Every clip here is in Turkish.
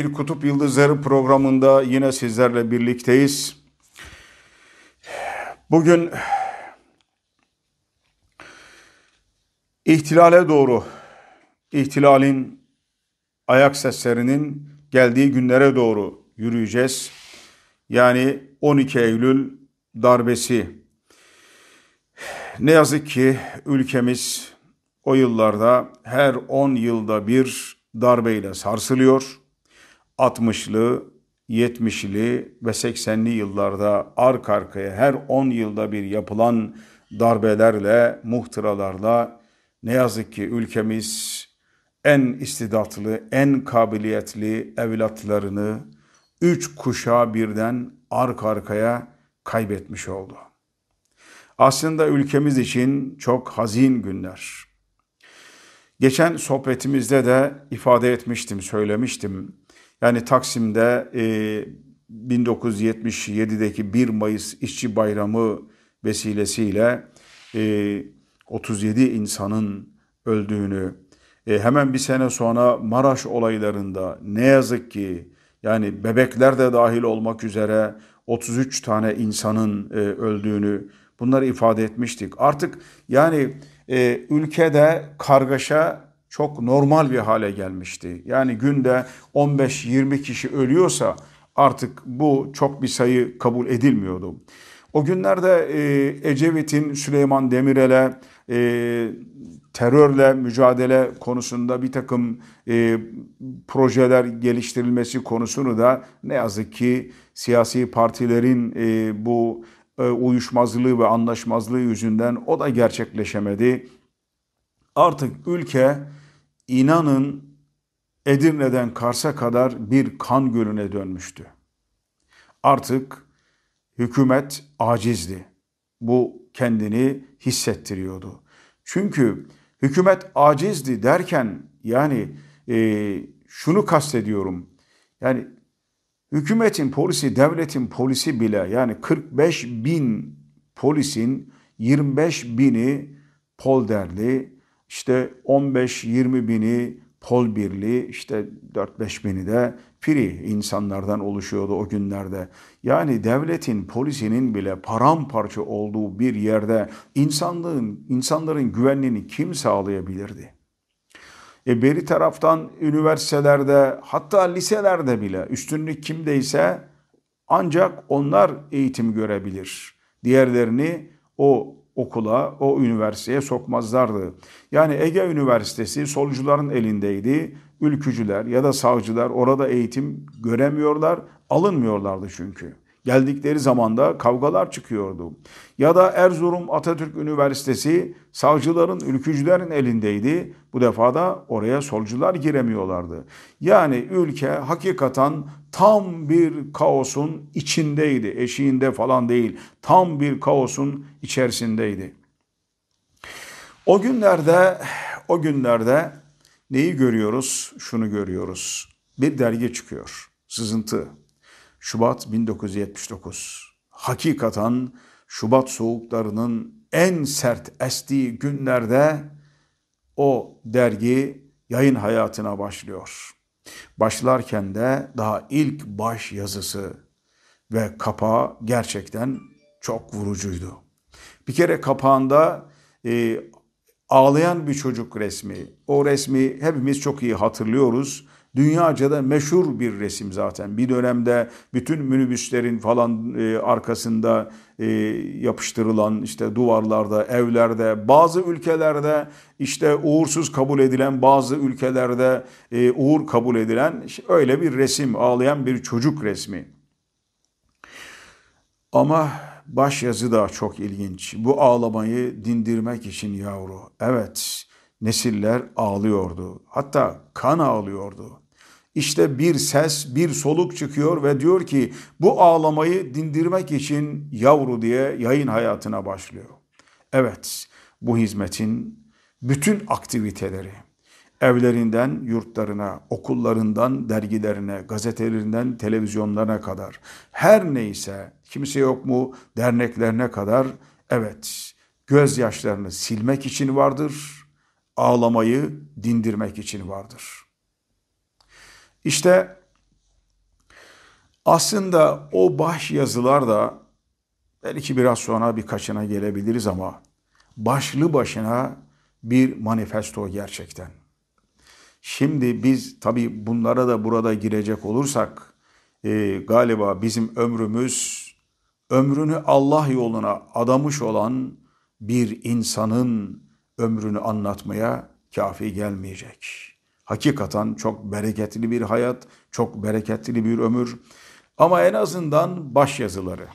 bir Kutup Yıldızları programında yine sizlerle birlikteyiz. Bugün ihtilale doğru, ihtilalin ayak seslerinin geldiği günlere doğru yürüyeceğiz. Yani 12 Eylül darbesi. Ne yazık ki ülkemiz o yıllarda her 10 yılda bir darbeyle sarsılıyor. 60'lı, 70'li ve 80'li yıllarda arka arkaya her 10 yılda bir yapılan darbelerle, muhtıralarla ne yazık ki ülkemiz en istidatlı, en kabiliyetli evlatlarını üç kuşağı birden arka arkaya kaybetmiş oldu. Aslında ülkemiz için çok hazin günler. Geçen sohbetimizde de ifade etmiştim, söylemiştim. Yani Taksim'de e, 1977'deki 1 Mayıs İşçi Bayramı vesilesiyle e, 37 insanın öldüğünü, e, hemen bir sene sonra Maraş olaylarında ne yazık ki yani bebekler de dahil olmak üzere 33 tane insanın e, öldüğünü bunları ifade etmiştik. Artık yani e, ülkede kargaşa çok normal bir hale gelmişti. Yani günde 15-20 kişi ölüyorsa artık bu çok bir sayı kabul edilmiyordu. O günlerde e, Ecevit'in Süleyman Demirel'e e, terörle mücadele konusunda bir takım e, projeler geliştirilmesi konusunu da ne yazık ki siyasi partilerin bu uyuşmazlığı ve anlaşmazlığı yüzünden o da gerçekleşemedi. Artık ülke inanın Edirne'den Kars'a kadar bir kan gölüne dönmüştü. Artık hükümet acizdi. Bu kendini hissettiriyordu. Çünkü hükümet acizdi derken yani e, şunu kastediyorum. Yani hükümetin polisi, devletin polisi bile yani 45 bin polisin 25 bini polderli, işte 15-20 bini pol birliği, işte 4-5 bini de piri insanlardan oluşuyordu o günlerde. Yani devletin, polisinin bile paramparça olduğu bir yerde insanlığın, insanların güvenliğini kim sağlayabilirdi? E beri taraftan üniversitelerde hatta liselerde bile üstünlük kimdeyse ancak onlar eğitim görebilir. Diğerlerini o okula, o üniversiteye sokmazlardı. Yani Ege Üniversitesi solcuların elindeydi. Ülkücüler ya da savcılar orada eğitim göremiyorlar, alınmıyorlardı çünkü. Geldikleri zamanda kavgalar çıkıyordu. Ya da Erzurum Atatürk Üniversitesi savcıların, ülkücülerin elindeydi. Bu defa da oraya solcular giremiyorlardı. Yani ülke hakikaten tam bir kaosun içindeydi. Eşiğinde falan değil. Tam bir kaosun içerisindeydi. O günlerde o günlerde neyi görüyoruz? Şunu görüyoruz. Bir dergi çıkıyor. Sızıntı. Şubat 1979. Hakikaten Şubat soğuklarının en sert estiği günlerde o dergi yayın hayatına başlıyor. Başlarken de daha ilk baş yazısı ve kapağı gerçekten çok vurucuydu. Bir kere kapağında e, ağlayan bir çocuk resmi. O resmi hepimiz çok iyi hatırlıyoruz. Dünyaca da meşhur bir resim zaten. Bir dönemde bütün minibüslerin falan e, arkasında e, yapıştırılan işte duvarlarda, evlerde, bazı ülkelerde işte uğursuz kabul edilen, bazı ülkelerde e, uğur kabul edilen öyle bir resim, ağlayan bir çocuk resmi. Ama baş yazı da çok ilginç. Bu ağlamayı dindirmek için yavru. Evet, nesiller ağlıyordu. Hatta kan ağlıyordu. İşte bir ses, bir soluk çıkıyor ve diyor ki bu ağlamayı dindirmek için yavru diye yayın hayatına başlıyor. Evet, bu hizmetin bütün aktiviteleri, evlerinden yurtlarına, okullarından dergilerine, gazetelerinden televizyonlarına kadar her neyse kimse yok mu derneklerine kadar evet gözyaşlarını silmek için vardır, ağlamayı dindirmek için vardır. İşte Aslında o baş yazılar da belki biraz sonra birkaçına gelebiliriz ama başlı başına bir manifesto gerçekten. Şimdi biz tabi bunlara da burada girecek olursak e, galiba bizim ömrümüz ömrünü Allah yoluna adamış olan bir insanın ömrünü anlatmaya kafi gelmeyecek. Hakikaten çok bereketli bir hayat, çok bereketli bir ömür. Ama en azından baş yazıları.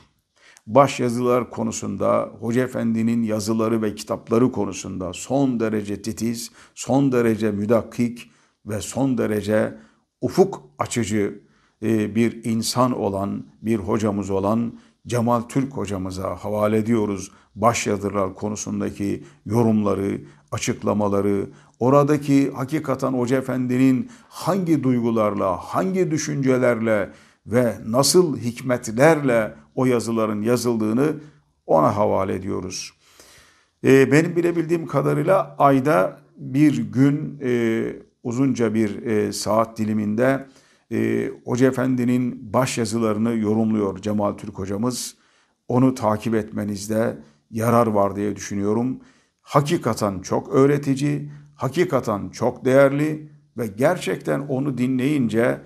Baş yazılar konusunda Hoca Efendi'nin yazıları ve kitapları konusunda son derece titiz, son derece müdakkik ve son derece ufuk açıcı e, bir insan olan, bir hocamız olan Cemal Türk hocamıza havale ediyoruz. Başyazılar konusundaki yorumları, açıklamaları, oradaki hakikaten Hoca Efendi'nin hangi duygularla, hangi düşüncelerle ve nasıl hikmetlerle o yazıların yazıldığını ona havale ediyoruz. Ee, benim bilebildiğim kadarıyla ayda bir gün e, uzunca bir e, saat diliminde e, Hoca Efendi'nin baş yazılarını yorumluyor Cemal Türk hocamız. Onu takip etmenizde yarar var diye düşünüyorum. Hakikaten çok öğretici, hakikaten çok değerli ve gerçekten onu dinleyince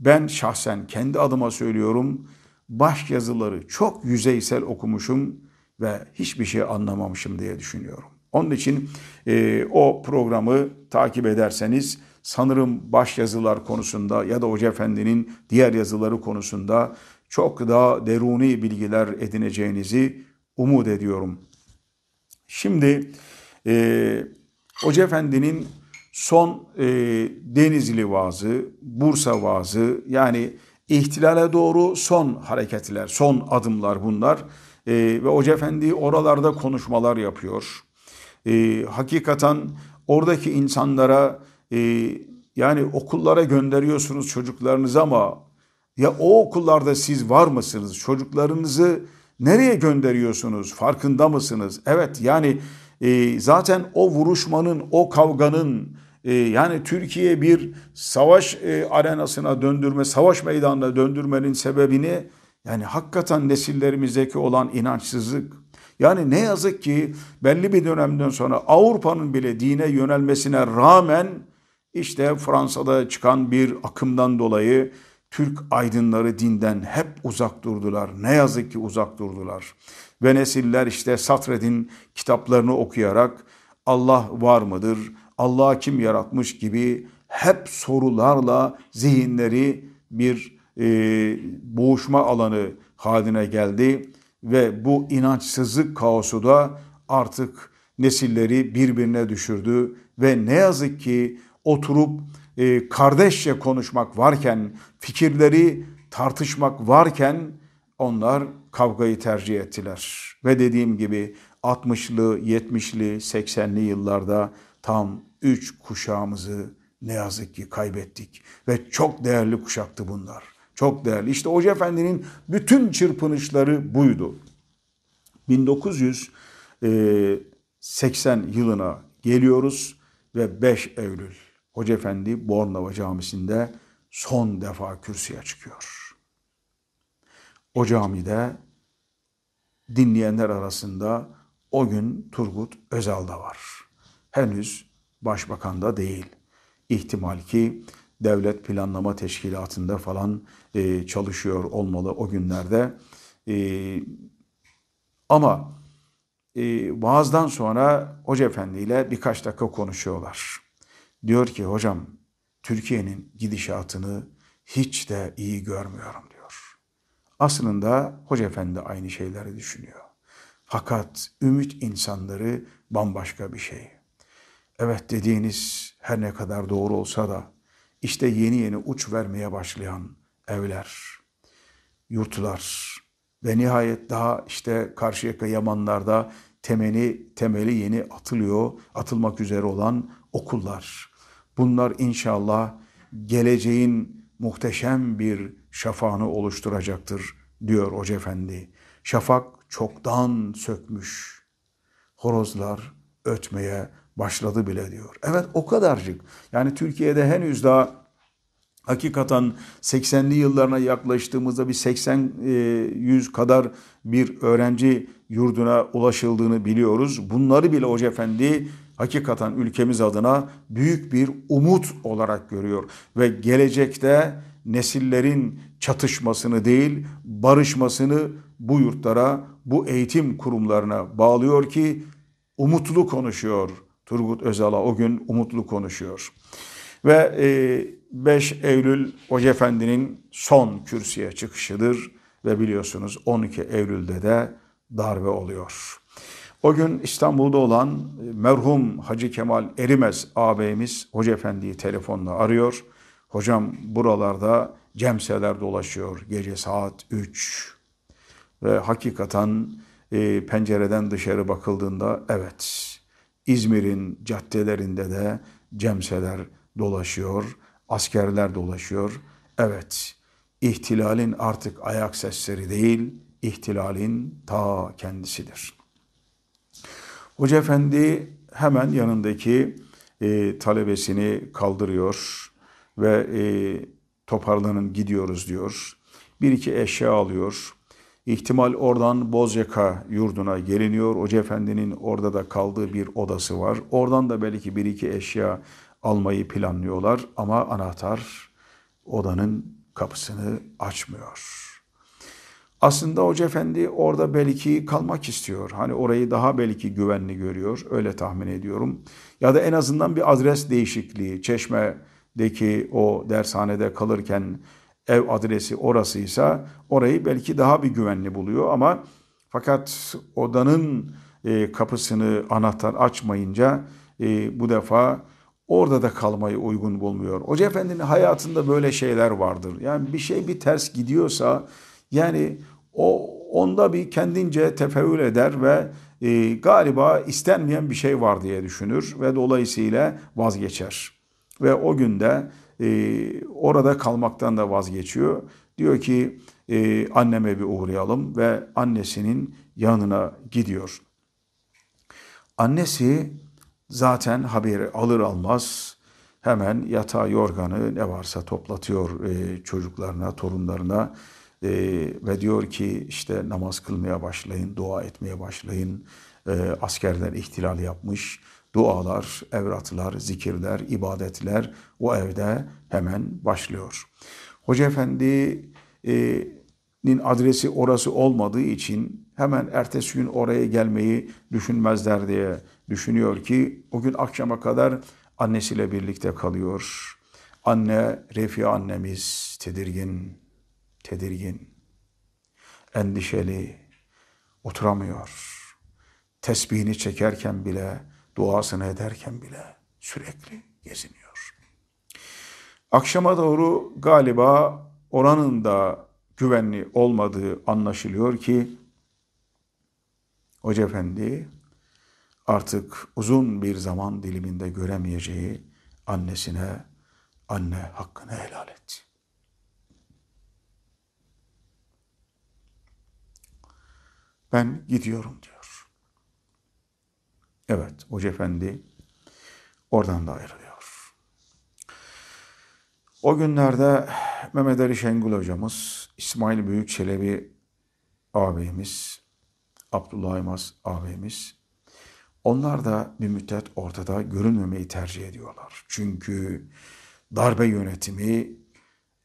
ben şahsen kendi adıma söylüyorum baş yazıları çok yüzeysel okumuşum ve hiçbir şey anlamamışım diye düşünüyorum. Onun için e, o programı takip ederseniz sanırım baş yazılar konusunda ya da Hoca Efendi'nin diğer yazıları konusunda çok daha deruni bilgiler edineceğinizi umut ediyorum. Şimdi e, Hoca Efendi'nin son e, Denizli vaazı, Bursa vaazı yani ihtilale doğru son hareketler, son adımlar bunlar. E, ve Hoca Efendi oralarda konuşmalar yapıyor. E, hakikaten oradaki insanlara e, yani okullara gönderiyorsunuz çocuklarınızı ama ya o okullarda siz var mısınız? Çocuklarınızı nereye gönderiyorsunuz? Farkında mısınız? Evet yani e, zaten o vuruşmanın, o kavganın e, yani Türkiye bir savaş e, arenasına döndürme, savaş meydanına döndürmenin sebebini yani hakikaten nesillerimizdeki olan inançsızlık. Yani ne yazık ki belli bir dönemden sonra Avrupa'nın bile dine yönelmesine rağmen işte Fransa'da çıkan bir akımdan dolayı Türk aydınları dinden hep uzak durdular. Ne yazık ki uzak durdular. Ve nesiller işte Satred'in kitaplarını okuyarak Allah var mıdır, Allah kim yaratmış gibi hep sorularla zihinleri bir e, boğuşma alanı haline geldi. Ve bu inançsızlık kaosu da artık nesilleri birbirine düşürdü. Ve ne yazık ki oturup e, kardeşçe konuşmak varken, fikirleri tartışmak varken onlar kavgayı tercih ettiler. Ve dediğim gibi 60'lı, 70'li, 80'li yıllarda tam 3 kuşağımızı ne yazık ki kaybettik. Ve çok değerli kuşaktı bunlar. Çok değerli. İşte Hoca Efendi'nin bütün çırpınışları buydu. 1980 yılına geliyoruz ve 5 Eylül Hoca Efendi Bornova Camisi'nde son defa kürsüye çıkıyor. O camide dinleyenler arasında o gün Turgut Özal da var. Henüz başbakan da değil. İhtimal ki devlet planlama teşkilatında falan e, çalışıyor olmalı o günlerde. E, ama e, vaazdan sonra Hoca Efendi ile birkaç dakika konuşuyorlar. Diyor ki hocam Türkiye'nin gidişatını hiç de iyi görmüyorum diyor. Aslında Hoca Efendi aynı şeyleri düşünüyor. Fakat ümit insanları bambaşka bir şey. Evet dediğiniz her ne kadar doğru olsa da işte yeni yeni uç vermeye başlayan evler, yurtlar ve nihayet daha işte Karşıyaka Yamanlar'da temeli, temeli yeni atılıyor, atılmak üzere olan okullar. Bunlar inşallah geleceğin muhteşem bir şafağını oluşturacaktır diyor Hoca Efendi. Şafak çoktan sökmüş. Horozlar ötmeye başladı bile diyor. Evet o kadarcık. Yani Türkiye'de henüz daha Hakikaten 80'li yıllarına yaklaştığımızda bir 80-100 e, kadar bir öğrenci yurduna ulaşıldığını biliyoruz. Bunları bile Hoca Efendi hakikaten ülkemiz adına büyük bir umut olarak görüyor. Ve gelecekte nesillerin çatışmasını değil barışmasını bu yurtlara, bu eğitim kurumlarına bağlıyor ki umutlu konuşuyor. Turgut Özal'a o gün umutlu konuşuyor. Ve e, 5 Eylül Hoca Efendi'nin son kürsüye çıkışıdır ve biliyorsunuz 12 Eylül'de de darbe oluyor. O gün İstanbul'da olan merhum Hacı Kemal Erimez ağabeyimiz Hoca Efendi'yi telefonla arıyor. Hocam buralarda cemseler dolaşıyor gece saat 3 ve hakikaten e, pencereden dışarı bakıldığında evet İzmir'in caddelerinde de cemseler dolaşıyor askerler dolaşıyor. Evet, ihtilalin artık ayak sesleri değil, ihtilalin ta kendisidir. Hoca Efendi hemen yanındaki e, talebesini kaldırıyor ve e, toparlanın gidiyoruz diyor. Bir iki eşya alıyor. İhtimal oradan Bozyaka yurduna geliniyor. Hoca Efendi'nin orada da kaldığı bir odası var. Oradan da belki bir iki eşya almayı planlıyorlar ama anahtar odanın kapısını açmıyor. Aslında Hoca Efendi orada belki kalmak istiyor. Hani orayı daha belki güvenli görüyor. Öyle tahmin ediyorum. Ya da en azından bir adres değişikliği. Çeşme'deki o dershanede kalırken ev adresi orasıysa orayı belki daha bir güvenli buluyor ama fakat odanın e, kapısını anahtar açmayınca e, bu defa orada da kalmayı uygun bulmuyor. Hoca Efendi'nin hayatında böyle şeyler vardır. Yani bir şey bir ters gidiyorsa yani o onda bir kendince tefeül eder ve e, galiba istenmeyen bir şey var diye düşünür ve dolayısıyla vazgeçer. Ve o günde e, orada kalmaktan da vazgeçiyor. Diyor ki e, anneme bir uğrayalım ve annesinin yanına gidiyor. Annesi zaten haberi alır almaz hemen yatağı yorganı ne varsa toplatıyor e, çocuklarına, torunlarına e, ve diyor ki işte namaz kılmaya başlayın, dua etmeye başlayın. E, askerler ihtilal yapmış. Dualar, evratlar, zikirler, ibadetler o evde hemen başlıyor. Hoca Efendi'nin adresi orası olmadığı için hemen ertesi gün oraya gelmeyi düşünmezler diye düşünüyor ki o gün akşama kadar annesiyle birlikte kalıyor. Anne, Refi annemiz tedirgin, tedirgin, endişeli, oturamıyor. Tesbihini çekerken bile, duasını ederken bile sürekli geziniyor. Akşama doğru galiba oranın da güvenli olmadığı anlaşılıyor ki Hoca Efendi artık uzun bir zaman diliminde göremeyeceği annesine anne hakkını helal et. Ben gidiyorum diyor. Evet, Hoca Efendi oradan da ayrılıyor. O günlerde Mehmet Ali Şengül hocamız, İsmail Büyük Çelebi ağabeyimiz, Abdullah Aymaz ağabeyimiz onlar da bir müddet ortada görünmemeyi tercih ediyorlar. Çünkü darbe yönetimi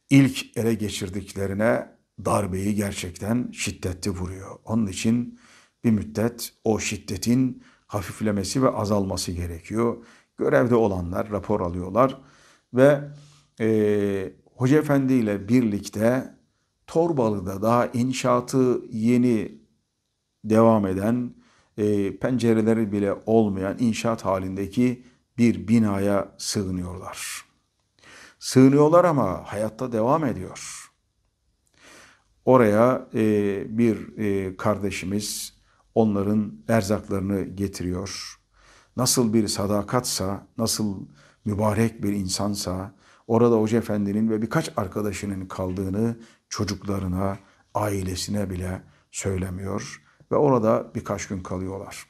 ilk ele geçirdiklerine darbeyi gerçekten şiddetli vuruyor. Onun için bir müddet o şiddetin hafiflemesi ve azalması gerekiyor. Görevde olanlar rapor alıyorlar ve e, Hoca Efendi ile birlikte Torbalı'da daha inşaatı yeni devam eden e, pencereleri bile olmayan inşaat halindeki bir binaya sığınıyorlar. Sığınıyorlar ama hayatta devam ediyor. Oraya e, bir e, kardeşimiz onların erzaklarını getiriyor. Nasıl bir sadakatsa, nasıl mübarek bir insansa, orada Hoca Efendi'nin ve birkaç arkadaşının kaldığını çocuklarına, ailesine bile söylemiyor ve orada birkaç gün kalıyorlar.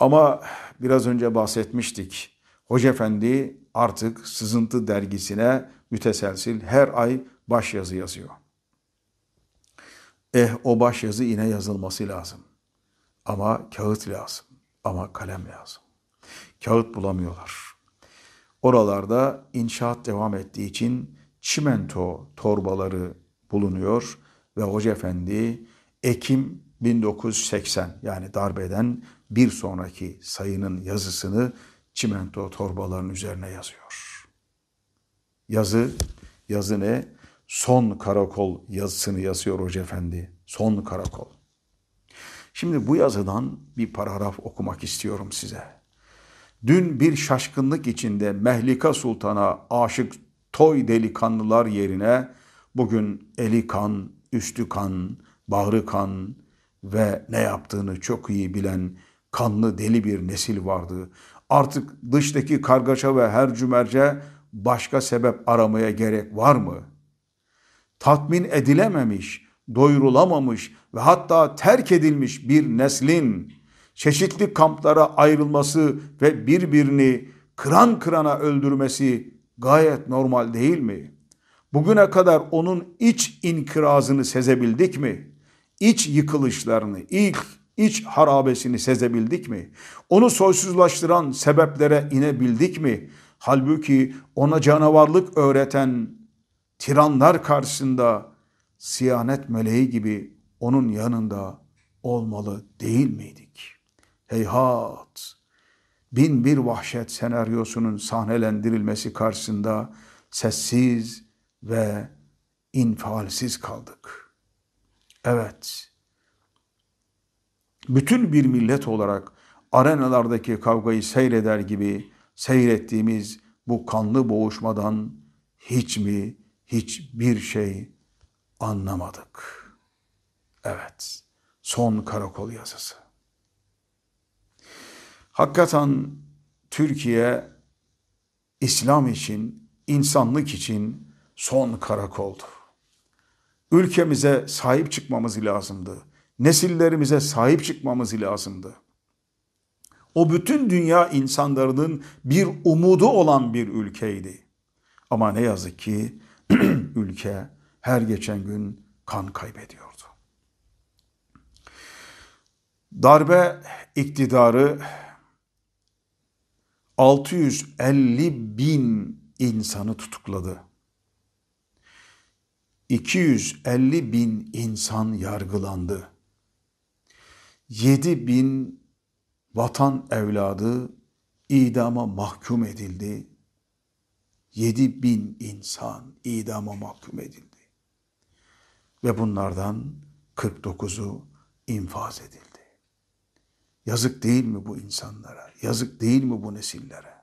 Ama biraz önce bahsetmiştik. Hoca Efendi artık Sızıntı dergisine müteselsil her ay başyazı yazıyor. Eh o başyazı yine yazılması lazım. Ama kağıt lazım. Ama kalem lazım. Kağıt bulamıyorlar. Oralarda inşaat devam ettiği için çimento torbaları bulunuyor ve Hoca Efendi Ekim 1980 yani darbeden bir sonraki sayının yazısını çimento torbaların üzerine yazıyor. Yazı, yazı ne? Son karakol yazısını yazıyor Hoca Efendi. Son karakol. Şimdi bu yazıdan bir paragraf okumak istiyorum size. Dün bir şaşkınlık içinde Mehlika Sultan'a aşık toy delikanlılar yerine bugün eli kan, üstü kan, bağrı kan ve ne yaptığını çok iyi bilen kanlı deli bir nesil vardı. Artık dıştaki kargaşa ve her cümerce başka sebep aramaya gerek var mı? Tatmin edilememiş, doyurulamamış ve hatta terk edilmiş bir neslin çeşitli kamplara ayrılması ve birbirini kıran kırana öldürmesi gayet normal değil mi? Bugüne kadar onun iç inkirazını sezebildik mi? İç yıkılışlarını, ilk iç harabesini sezebildik mi? Onu soysuzlaştıran sebeplere inebildik mi? Halbuki ona canavarlık öğreten tiranlar karşısında siyanet meleği gibi onun yanında olmalı değil miydik? Heyhat! Bin bir vahşet senaryosunun sahnelendirilmesi karşısında sessiz ve infalsiz kaldık. Evet, bütün bir millet olarak arenalardaki kavgayı seyreder gibi seyrettiğimiz bu kanlı boğuşmadan hiç mi hiçbir şey anlamadık. Evet, son karakol yazısı. Hakikaten Türkiye İslam için, insanlık için son karakoldu. Ülkemize sahip çıkmamız lazımdı. Nesillerimize sahip çıkmamız lazımdı. O bütün dünya insanlarının bir umudu olan bir ülkeydi. Ama ne yazık ki ülke her geçen gün kan kaybediyordu. Darbe iktidarı 650 bin insanı tutukladı. 250 bin insan yargılandı. 7 bin vatan evladı idama mahkum edildi. 7 bin insan idama mahkum edildi. Ve bunlardan 49'u infaz edildi. Yazık değil mi bu insanlara? Yazık değil mi bu nesillere?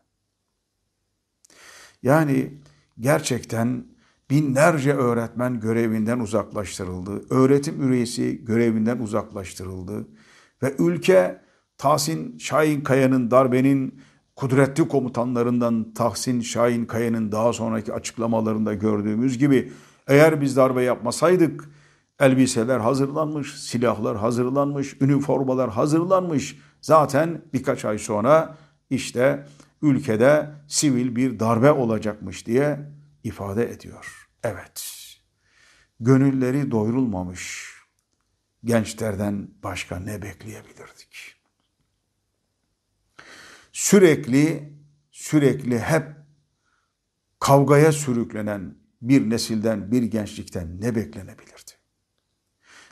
Yani gerçekten binlerce öğretmen görevinden uzaklaştırıldı. Öğretim üyesi görevinden uzaklaştırıldı. Ve ülke Tahsin Şahin Kaya'nın darbenin kudretli komutanlarından Tahsin Şahin Kaya'nın daha sonraki açıklamalarında gördüğümüz gibi eğer biz darbe yapmasaydık elbiseler hazırlanmış, silahlar hazırlanmış, üniformalar hazırlanmış. Zaten birkaç ay sonra işte ülkede sivil bir darbe olacakmış diye ifade ediyor. Evet, gönülleri doyurulmamış gençlerden başka ne bekleyebilirdik? Sürekli, sürekli hep kavgaya sürüklenen bir nesilden, bir gençlikten ne beklenebilirdi?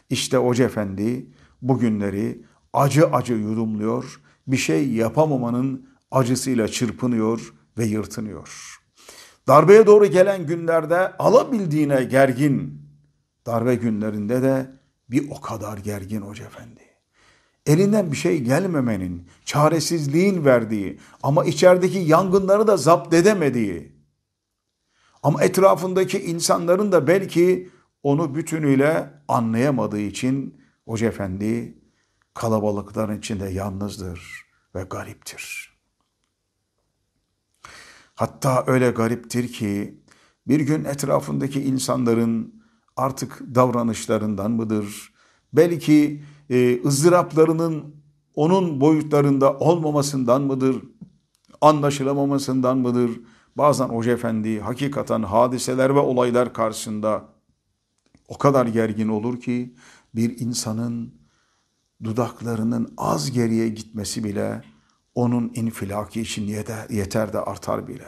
İşte Hoca Efendi bugünleri acı acı yudumluyor, bir şey yapamamanın acısıyla çırpınıyor ve yırtınıyor. Darbeye doğru gelen günlerde alabildiğine gergin, darbe günlerinde de bir o kadar gergin Hoca Efendi. Elinden bir şey gelmemenin, çaresizliğin verdiği ama içerideki yangınları da zapt edemediği ama etrafındaki insanların da belki onu bütünüyle anlayamadığı için Hoca Efendi kalabalıkların içinde yalnızdır ve gariptir. Hatta öyle gariptir ki bir gün etrafındaki insanların artık davranışlarından mıdır? Belki e, ızdıraplarının onun boyutlarında olmamasından mıdır? Anlaşılamamasından mıdır? Bazen Hoca Efendi hakikaten hadiseler ve olaylar karşısında o kadar gergin olur ki bir insanın dudaklarının az geriye gitmesi bile onun infilaki için yeter, de artar bile.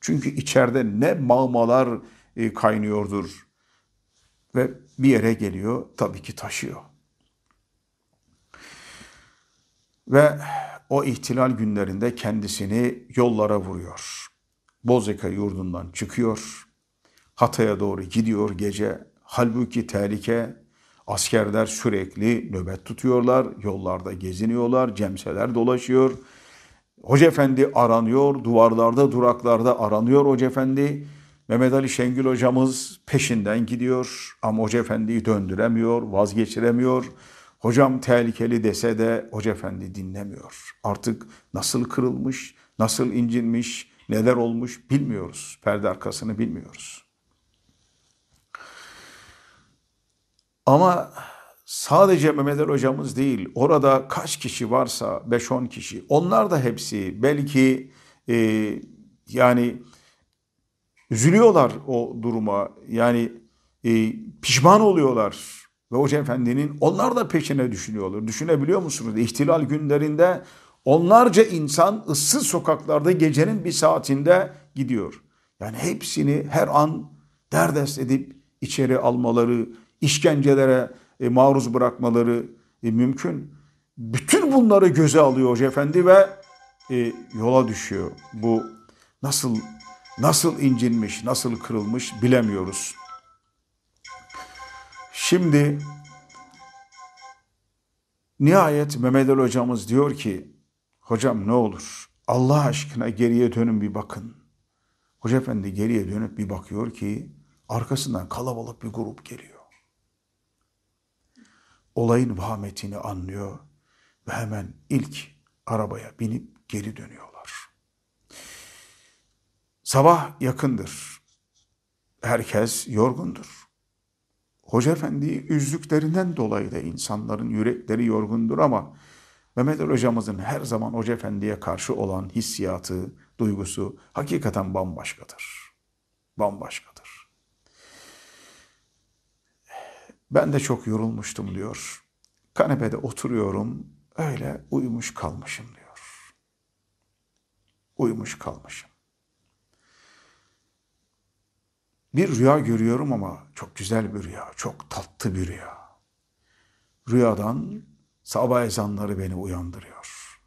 Çünkü içeride ne mağmalar e, kaynıyordur ve bir yere geliyor tabii ki taşıyor. Ve o ihtilal günlerinde kendisini yollara vuruyor. Bozeka yurdundan çıkıyor. Hatay'a doğru gidiyor gece. Halbuki tehlike askerler sürekli nöbet tutuyorlar. Yollarda geziniyorlar. Cemseler dolaşıyor. Hoca Efendi aranıyor. Duvarlarda, duraklarda aranıyor Hoca Efendi. Mehmet Ali Şengül hocamız peşinden gidiyor. Ama Hoca Efendi'yi döndüremiyor, vazgeçiremiyor. Hocam tehlikeli dese de Hoca Efendi dinlemiyor. Artık nasıl kırılmış, nasıl incinmiş, neler olmuş bilmiyoruz. Perde arkasını bilmiyoruz. Ama sadece Mehmet Ali hocamız değil, orada kaç kişi varsa 5-10 kişi, onlar da hepsi belki e, yani üzülüyorlar o duruma. Yani e, pişman oluyorlar. Ve Hoca Efendi'nin onlar da peşine düşünüyorlar. Düşünebiliyor musunuz? İhtilal günlerinde onlarca insan ıssız sokaklarda gecenin bir saatinde gidiyor. Yani hepsini her an derdest edip içeri almaları, işkencelere e, maruz bırakmaları e, mümkün. Bütün bunları göze alıyor Hoca Efendi ve e, yola düşüyor. Bu nasıl nasıl incinmiş, nasıl kırılmış bilemiyoruz. Şimdi nihayet Mehmet Ali hocamız diyor ki hocam ne olur Allah aşkına geriye dönün bir bakın. Hoca efendi geriye dönüp bir bakıyor ki arkasından kalabalık bir grup geliyor. Olayın vahametini anlıyor ve hemen ilk arabaya binip geri dönüyorlar. Sabah yakındır. Herkes yorgundur. Hoca Efendi'yi üzdüklerinden dolayı da insanların yürekleri yorgundur ama Mehmet Ali hocamızın her zaman Hoca Efendi'ye karşı olan hissiyatı, duygusu hakikaten bambaşkadır. Bambaşkadır. Ben de çok yorulmuştum diyor. Kanepede oturuyorum, öyle uyumuş kalmışım diyor. Uyumuş kalmışım. Bir rüya görüyorum ama çok güzel bir rüya, çok tatlı bir rüya. Rüyadan sabah ezanları beni uyandırıyor.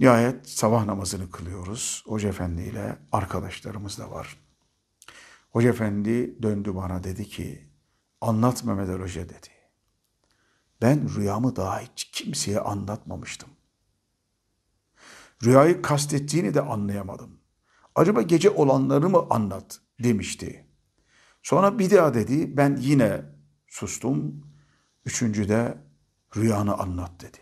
Nihayet sabah namazını kılıyoruz. Hoca Efendi ile arkadaşlarımız da var. Hoca Efendi döndü bana dedi ki, anlat Mehmet Ali Hoca dedi. Ben rüyamı daha hiç kimseye anlatmamıştım. Rüyayı kastettiğini de anlayamadım. Acaba gece olanları mı anlat demişti. Sonra bir daha dedi ben yine sustum. Üçüncüde rüyanı anlat dedi.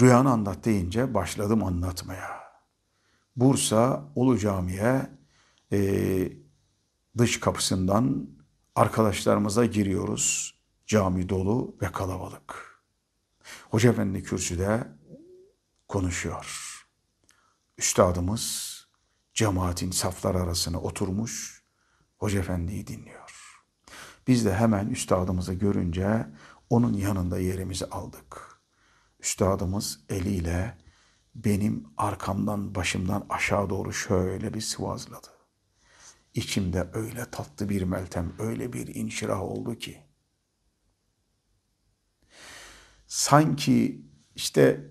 Rüyanı anlat deyince başladım anlatmaya. Bursa Ulu Cami'ye e, dış kapısından arkadaşlarımıza giriyoruz. Cami dolu ve kalabalık. Hoca Efendi kürsüde konuşuyor. Üstadımız cemaatin saflar arasına oturmuş Hoca Efendi'yi dinliyor. Biz de hemen üstadımızı görünce onun yanında yerimizi aldık. Üstadımız eliyle benim arkamdan başımdan aşağı doğru şöyle bir sıvazladı. İçimde öyle tatlı bir meltem, öyle bir inşirah oldu ki. Sanki işte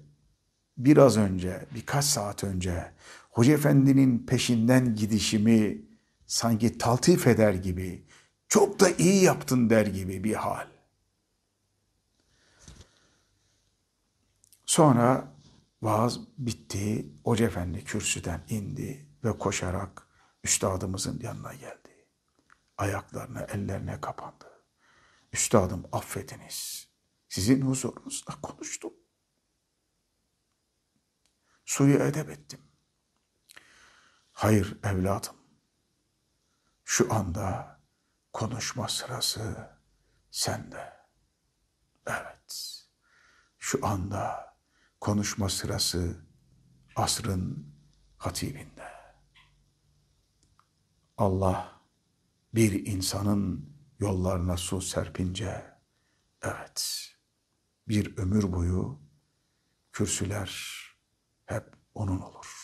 biraz önce, birkaç saat önce Hoca Efendi'nin peşinden gidişimi sanki taltif eder gibi, çok da iyi yaptın der gibi bir hal. Sonra vaaz bitti, Hoca Efendi kürsüden indi ve koşarak üstadımızın yanına geldi. Ayaklarına, ellerine kapandı. Üstadım affediniz. Sizin huzurunuzda konuştum. Suyu edep ettim. Hayır evladım. Şu anda konuşma sırası sende. Evet. Şu anda konuşma sırası asrın hatibinde. Allah bir insanın yollarına su serpince, evet bir ömür boyu kürsüler hep onun olur.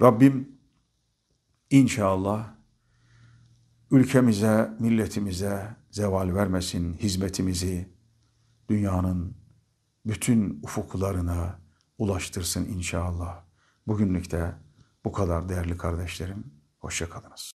Rabbim inşallah ülkemize, milletimize zeval vermesin hizmetimizi dünyanın bütün ufuklarına ulaştırsın inşallah. Bugünlük de bu kadar değerli kardeşlerim. Hoşçakalınız.